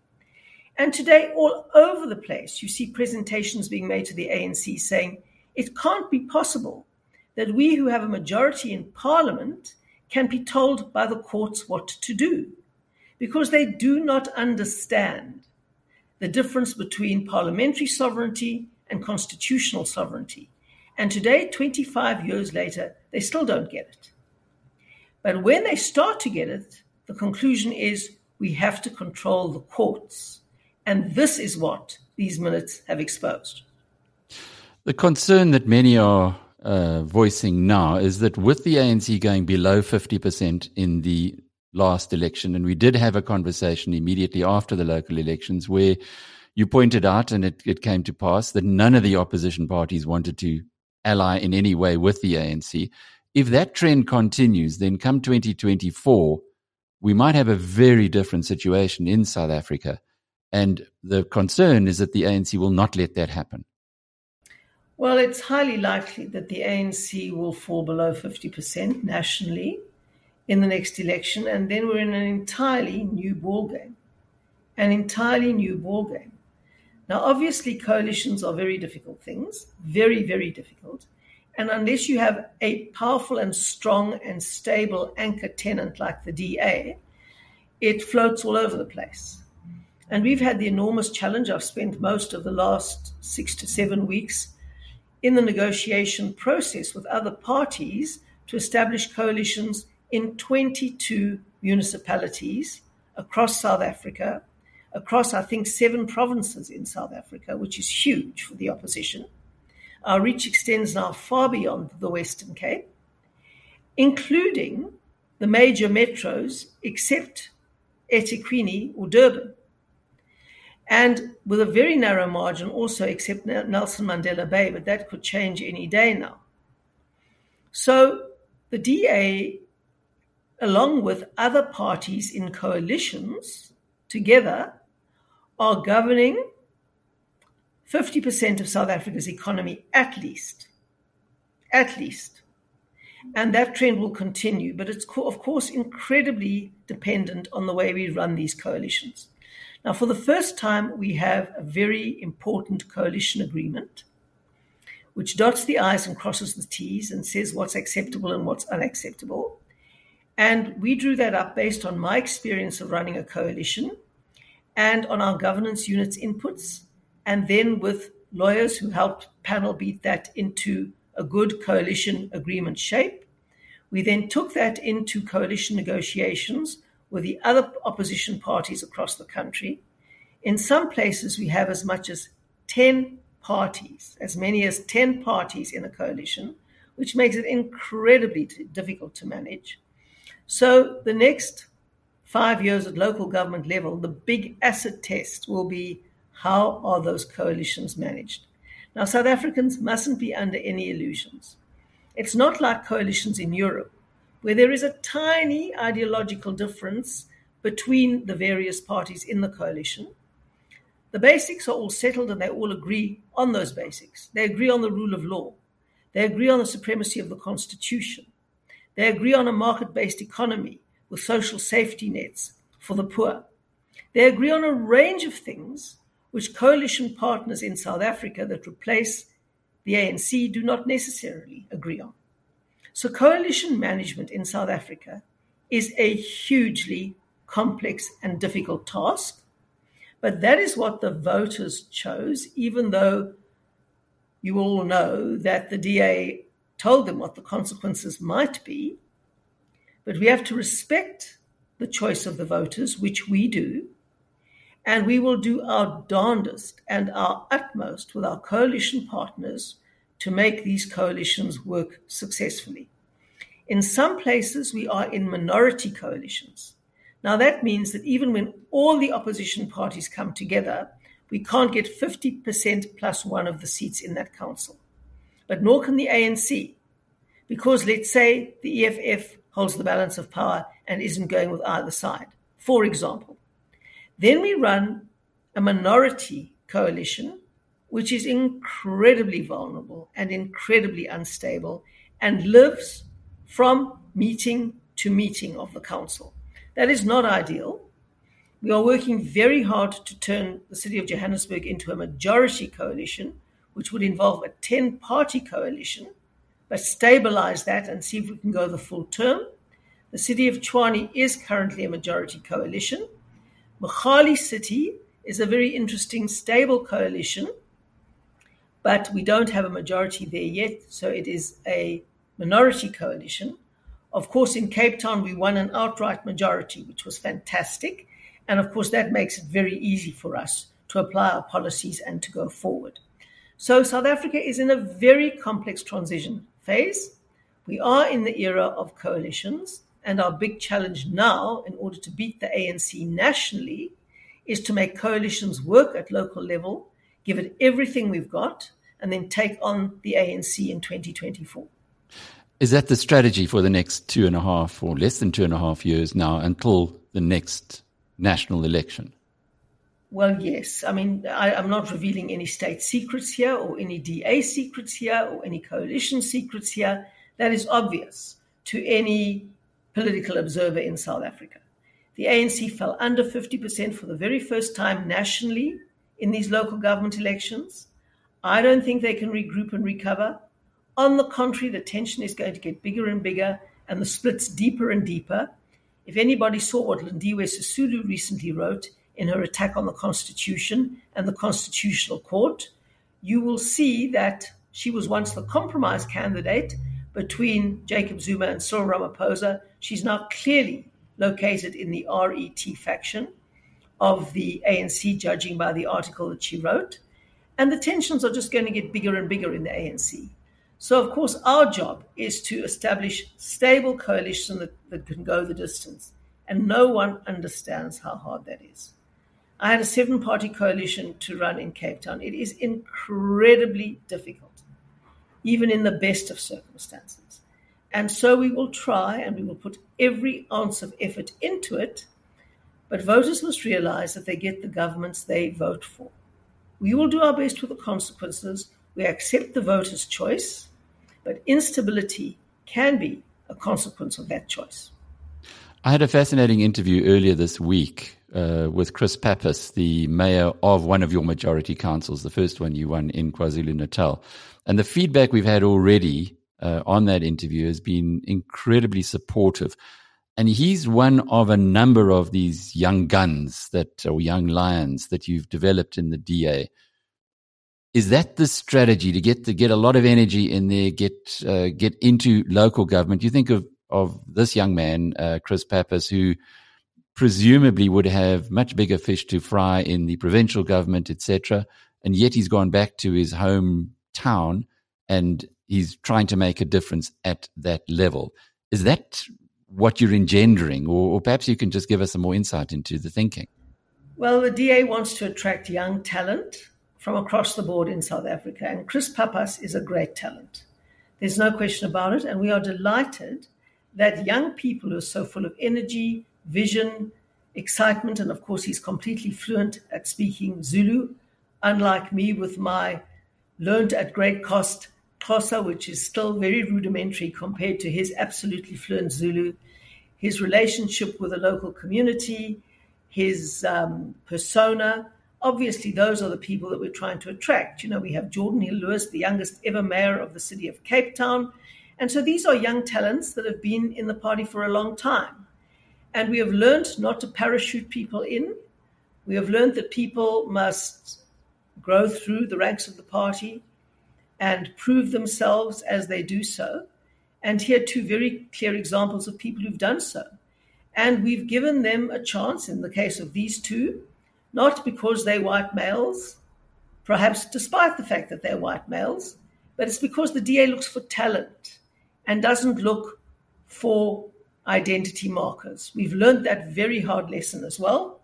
Speaker 12: And today, all over the place, you see presentations being made to the ANC saying it can't be possible that we who have a majority in Parliament can be told by the courts what to do, because they do not understand the difference between parliamentary sovereignty and constitutional sovereignty. And today, 25 years later, they still don't get it. But when they start to get it, the conclusion is we have to control the courts. And this is what these minutes have exposed.
Speaker 2: The concern that many are uh, voicing now is that with the ANC going below 50% in the last election, and we did have a conversation immediately after the local elections where you pointed out, and it, it came to pass, that none of the opposition parties wanted to ally in any way with the ANC. If that trend continues, then come 2024, we might have a very different situation in South Africa. And the concern is that the ANC will not let that happen.
Speaker 12: Well, it's highly likely that the ANC will fall below 50% nationally in the next election, and then we're in an entirely new ballgame. An entirely new ballgame. Now, obviously, coalitions are very difficult things, very, very difficult. And unless you have a powerful and strong and stable anchor tenant like the DA, it floats all over the place. And we've had the enormous challenge. I've spent most of the last six to seven weeks in the negotiation process with other parties to establish coalitions in 22 municipalities across South Africa, across, I think, seven provinces in South Africa, which is huge for the opposition. Our reach extends now far beyond the Western Cape, including the major metros except eThekwini or Durban. And with a very narrow margin, also except Nelson Mandela Bay, but that could change any day now. So the DA, along with other parties in coalitions together, are governing 50% of South Africa's economy at least. At least. And that trend will continue, but it's, of course, incredibly dependent on the way we run these coalitions. Now, for the first time, we have a very important coalition agreement which dots the I's and crosses the T's and says what's acceptable and what's unacceptable. And we drew that up based on my experience of running a coalition and on our governance unit's inputs and then with lawyers who helped panel beat that into a good coalition agreement shape. We then took that into coalition negotiations with the other opposition parties across the country. In some places, we have as much as 10 parties, as many as 10 parties in a coalition, which makes it incredibly difficult to manage. So, the next five years at local government level, the big acid test will be how are those coalitions managed? Now, South Africans mustn't be under any illusions. It's not like coalitions in Europe, where there is a tiny ideological difference between the various parties in the coalition. The basics are all settled and they all agree on those basics. They agree on the rule of law. They agree on the supremacy of the Constitution. They agree on a market based economy with social safety nets for the poor. They agree on a range of things which coalition partners in South Africa that replace the ANC do not necessarily agree on. So, coalition management in South Africa is a hugely complex and difficult task. But that is what the voters chose, even though you all know that the DA told them what the consequences might be. But we have to respect the choice of the voters, which we do. And we will do our darndest and our utmost with our coalition partners to make these coalitions work successfully. In some places, we are in minority coalitions. Now, that means that even when all the opposition parties come together, we can't get 50% plus one of the seats in that council. But nor can the ANC, because let's say the EFF holds the balance of power and isn't going with either side, for example. Then we run a minority coalition, which is incredibly vulnerable and incredibly unstable and lives from meeting to meeting of the council. That is not ideal. We are working very hard to turn the city of Johannesburg into a majority coalition, which would involve a 10 party coalition, but stabilize that and see if we can go the full term. The city of Tshwane is currently a majority coalition. Mogale City is a very interesting, stable coalition, but we don't have a majority there yet, so it is a minority coalition. Of course, in Cape Town, we won an outright majority, which was fantastic. And of course, that makes it very easy for us to apply our policies and to go forward. So, South Africa is in a very complex transition phase. We are in the era of coalitions, and our big challenge now, in order to beat the ANC nationally, is to make coalitions work at local level, give it everything we've got, and then take on the ANC in 2024.
Speaker 2: Is that the strategy for the next two and a half or less than two and a half years now until the next national election?
Speaker 12: Well, yes. I mean, I, am not revealing any state secrets here or any DA secrets here or any coalition secrets here. That is obvious to any political observer in South Africa. The ANC fell under 50% for the very first time nationally in these local government elections. I don't think they can regroup and recover. On the contrary, the tension is going to get bigger and bigger and the splits deeper and deeper. If anybody saw what Lindiwe Sisulu recently wrote in her attack on the Constitution and the Constitutional Court, you will see that she was once the compromise candidate between Jacob Zuma and Cyril Ramaphosa. She's now clearly located in the RET faction of the ANC, judging by the article that she wrote. And the tensions are just going to get bigger and bigger in the ANC. So, of course, our job is to establish stable coalition that, that can go the distance. And no one understands how hard that is. I had a seven party coalition to run in Cape Town. It is incredibly difficult, even in the best of circumstances. And so we will try and we will put every ounce of effort into it. But voters must realize that they get the governments they vote for. We will do our best with the consequences we accept the voter's choice, but instability can be a consequence of that choice.
Speaker 2: I had a fascinating interview earlier this week uh, with Chris Pappas, the mayor of one of your majority councils, the first one you won in KwaZulu Natal. And the feedback we've had already uh, on that interview has been incredibly supportive. And he's one of a number of these young guns that, or young lions that you've developed in the DA is that the strategy to get to get a lot of energy in there, get uh, get into local government? You think of of this young man, uh, Chris Pappas, who presumably would have much bigger fish to fry in the provincial government, etc., and yet he's gone back to his hometown and he's trying to make a difference at that level. Is that what you're engendering, or, or perhaps you can just give us some more insight into the thinking?
Speaker 12: Well, the DA wants to attract young talent from across the board in South Africa. And Chris Pappas is a great talent. There's no question about it. And we are delighted that young people who are so full of energy, vision, excitement, and of course, he's completely fluent at speaking Zulu, unlike me with my learned at great cost Xhosa, which is still very rudimentary compared to his absolutely fluent Zulu, his relationship with the local community, his um, persona, obviously those are the people that we're trying to attract. You know, we have Geordin Hill-Lewis, the youngest ever mayor of the city of Cape Town. And so these are young talents that have been in the party for a long time. And we have learned not to parachute people in. We have learned that people must grow through the ranks of the party and prove themselves as they do so. And here are two very clear examples of people who've done so. And we've given them a chance in the case of these two not because they're white males, perhaps despite the fact that they're white males, but it's because the DA looks for talent and doesn't look for identity markers. We've learned that very hard lesson as well.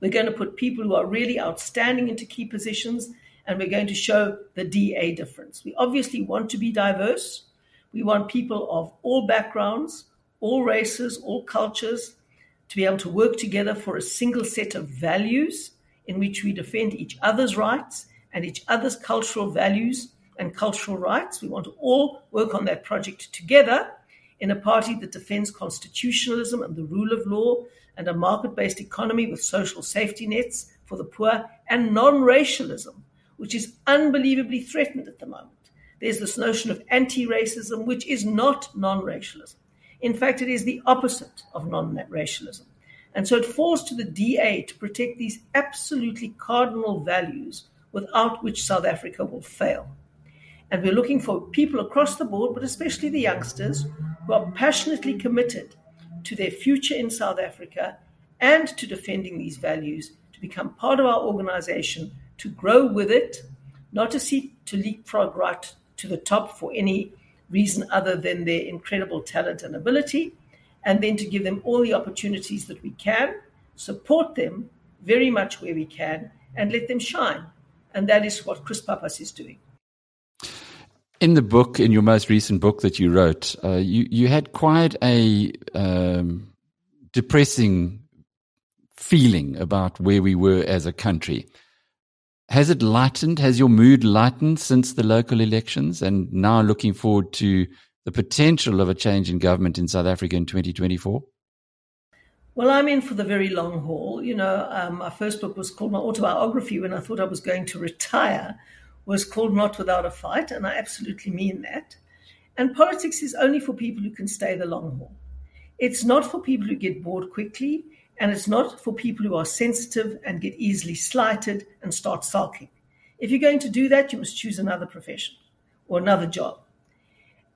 Speaker 12: We're going to put people who are really outstanding into key positions, and we're going to show the DA difference. We obviously want to be diverse. We want people of all backgrounds, all races, all cultures to be able to work together for a single set of values in which we defend each other's rights and each other's cultural values and cultural rights. We want to all work on that project together in a party that defends constitutionalism and the rule of law and a market based economy with social safety nets for the poor and non racialism, which is unbelievably threatened at the moment. There's this notion of anti racism, which is not non racialism. In fact, it is the opposite of non racialism. And so it falls to the DA to protect these absolutely cardinal values without which South Africa will fail. And we're looking for people across the board, but especially the youngsters, who are passionately committed to their future in South Africa and to defending these values, to become part of our organization, to grow with it, not to seek to leapfrog right to the top for any reason other than their incredible talent and ability, and then to give them all the opportunities that we can, support them very much where we can, and let them shine. And that is what Chris Pappas is doing.
Speaker 2: In the book, in your most recent book that you wrote, uh, you you had quite a um, depressing feeling about where we were as a country. Has it lightened? Has your mood lightened since the local elections, and now looking forward to the potential of a change in government in South Africa in 2024?
Speaker 12: Well, I'm in for the very long haul. You know, um, my first book was called my autobiography when I thought I was going to retire was called Not Without a Fight, and I absolutely mean that. And politics is only for people who can stay the long haul. It's not for people who get bored quickly, and it's not for people who are sensitive and get easily slighted and start sulking. If you're going to do that, you must choose another profession or another job.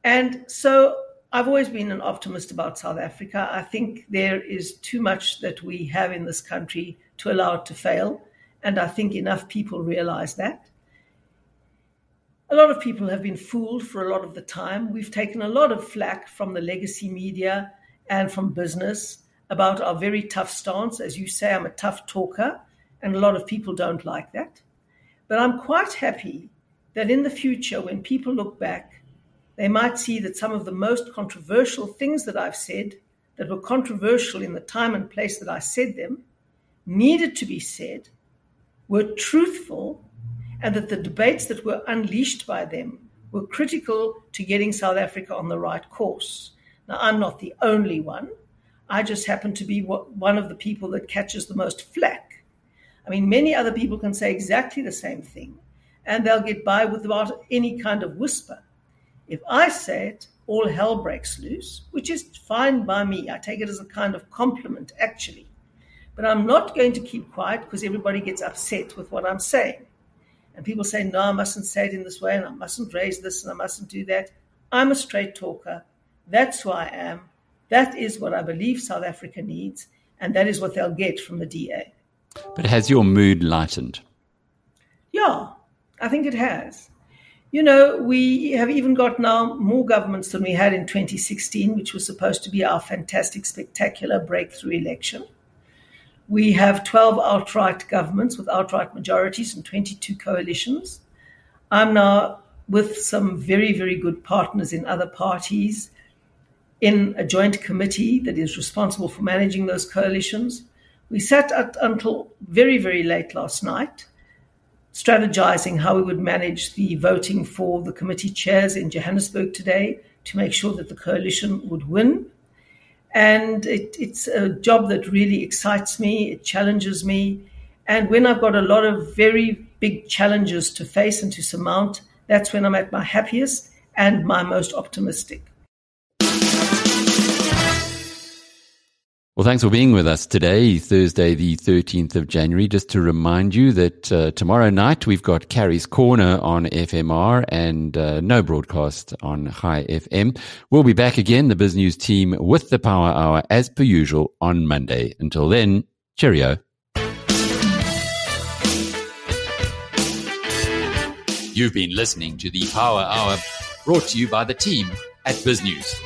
Speaker 12: And so I've always been an optimist about South Africa. I think there is too much that we have in this country to allow it to fail. And I think enough people realize that. A lot of people have been fooled for a lot of the time. We've taken a lot of flack from the legacy media and from business about our very tough stance. As you say, I'm a tough talker, and a lot of people don't like that. But I'm quite happy that in the future, when people look back, they might see that some of the most controversial things that I've said, that were controversial in the time and place that I said them, needed to be said, were truthful and that the debates that were unleashed by them were critical to getting South Africa on the right course. Now, I'm not the only one. I just happen to be one of the people that catches the most flack. I mean, many other people can say exactly the same thing, and they'll get by without any kind of whisper. If I say it, all hell breaks loose, which is fine by me. I take it as a kind of compliment, actually. But I'm not going to keep quiet because everybody gets upset with what I'm saying. And people say, no, I mustn't say it in this way, and I mustn't raise this, and I mustn't do that. I'm a straight talker. That's who I am. That is what I believe South Africa needs, and that is what they'll get from the DA.
Speaker 2: But has your mood lightened?
Speaker 12: Yeah, I think it has. You know, we have even got now more governments than we had in 2016, which was supposed to be our fantastic, spectacular breakthrough election. We have 12 outright governments with outright majorities and 22 coalitions. I'm now with some very, very good partners in other parties in a joint committee that is responsible for managing those coalitions. We sat at, until very, very late last night, strategizing how we would manage the voting for the committee chairs in Johannesburg today to make sure that the coalition would win. And it, it's a job that really excites me, it challenges me. And when I've got a lot of very big challenges to face and to surmount, that's when I'm at my happiest and my most optimistic.
Speaker 2: Well, thanks for being with us today, Thursday, the 13th of January. Just to remind you that uh, tomorrow night we've got Carrie's Corner on FMR and uh, no broadcast on High FM. We'll be back again, the Biz News team, with the Power Hour as per usual on Monday. Until then, cheerio.
Speaker 5: You've been listening to the Power Hour brought to you by the team at Biz News.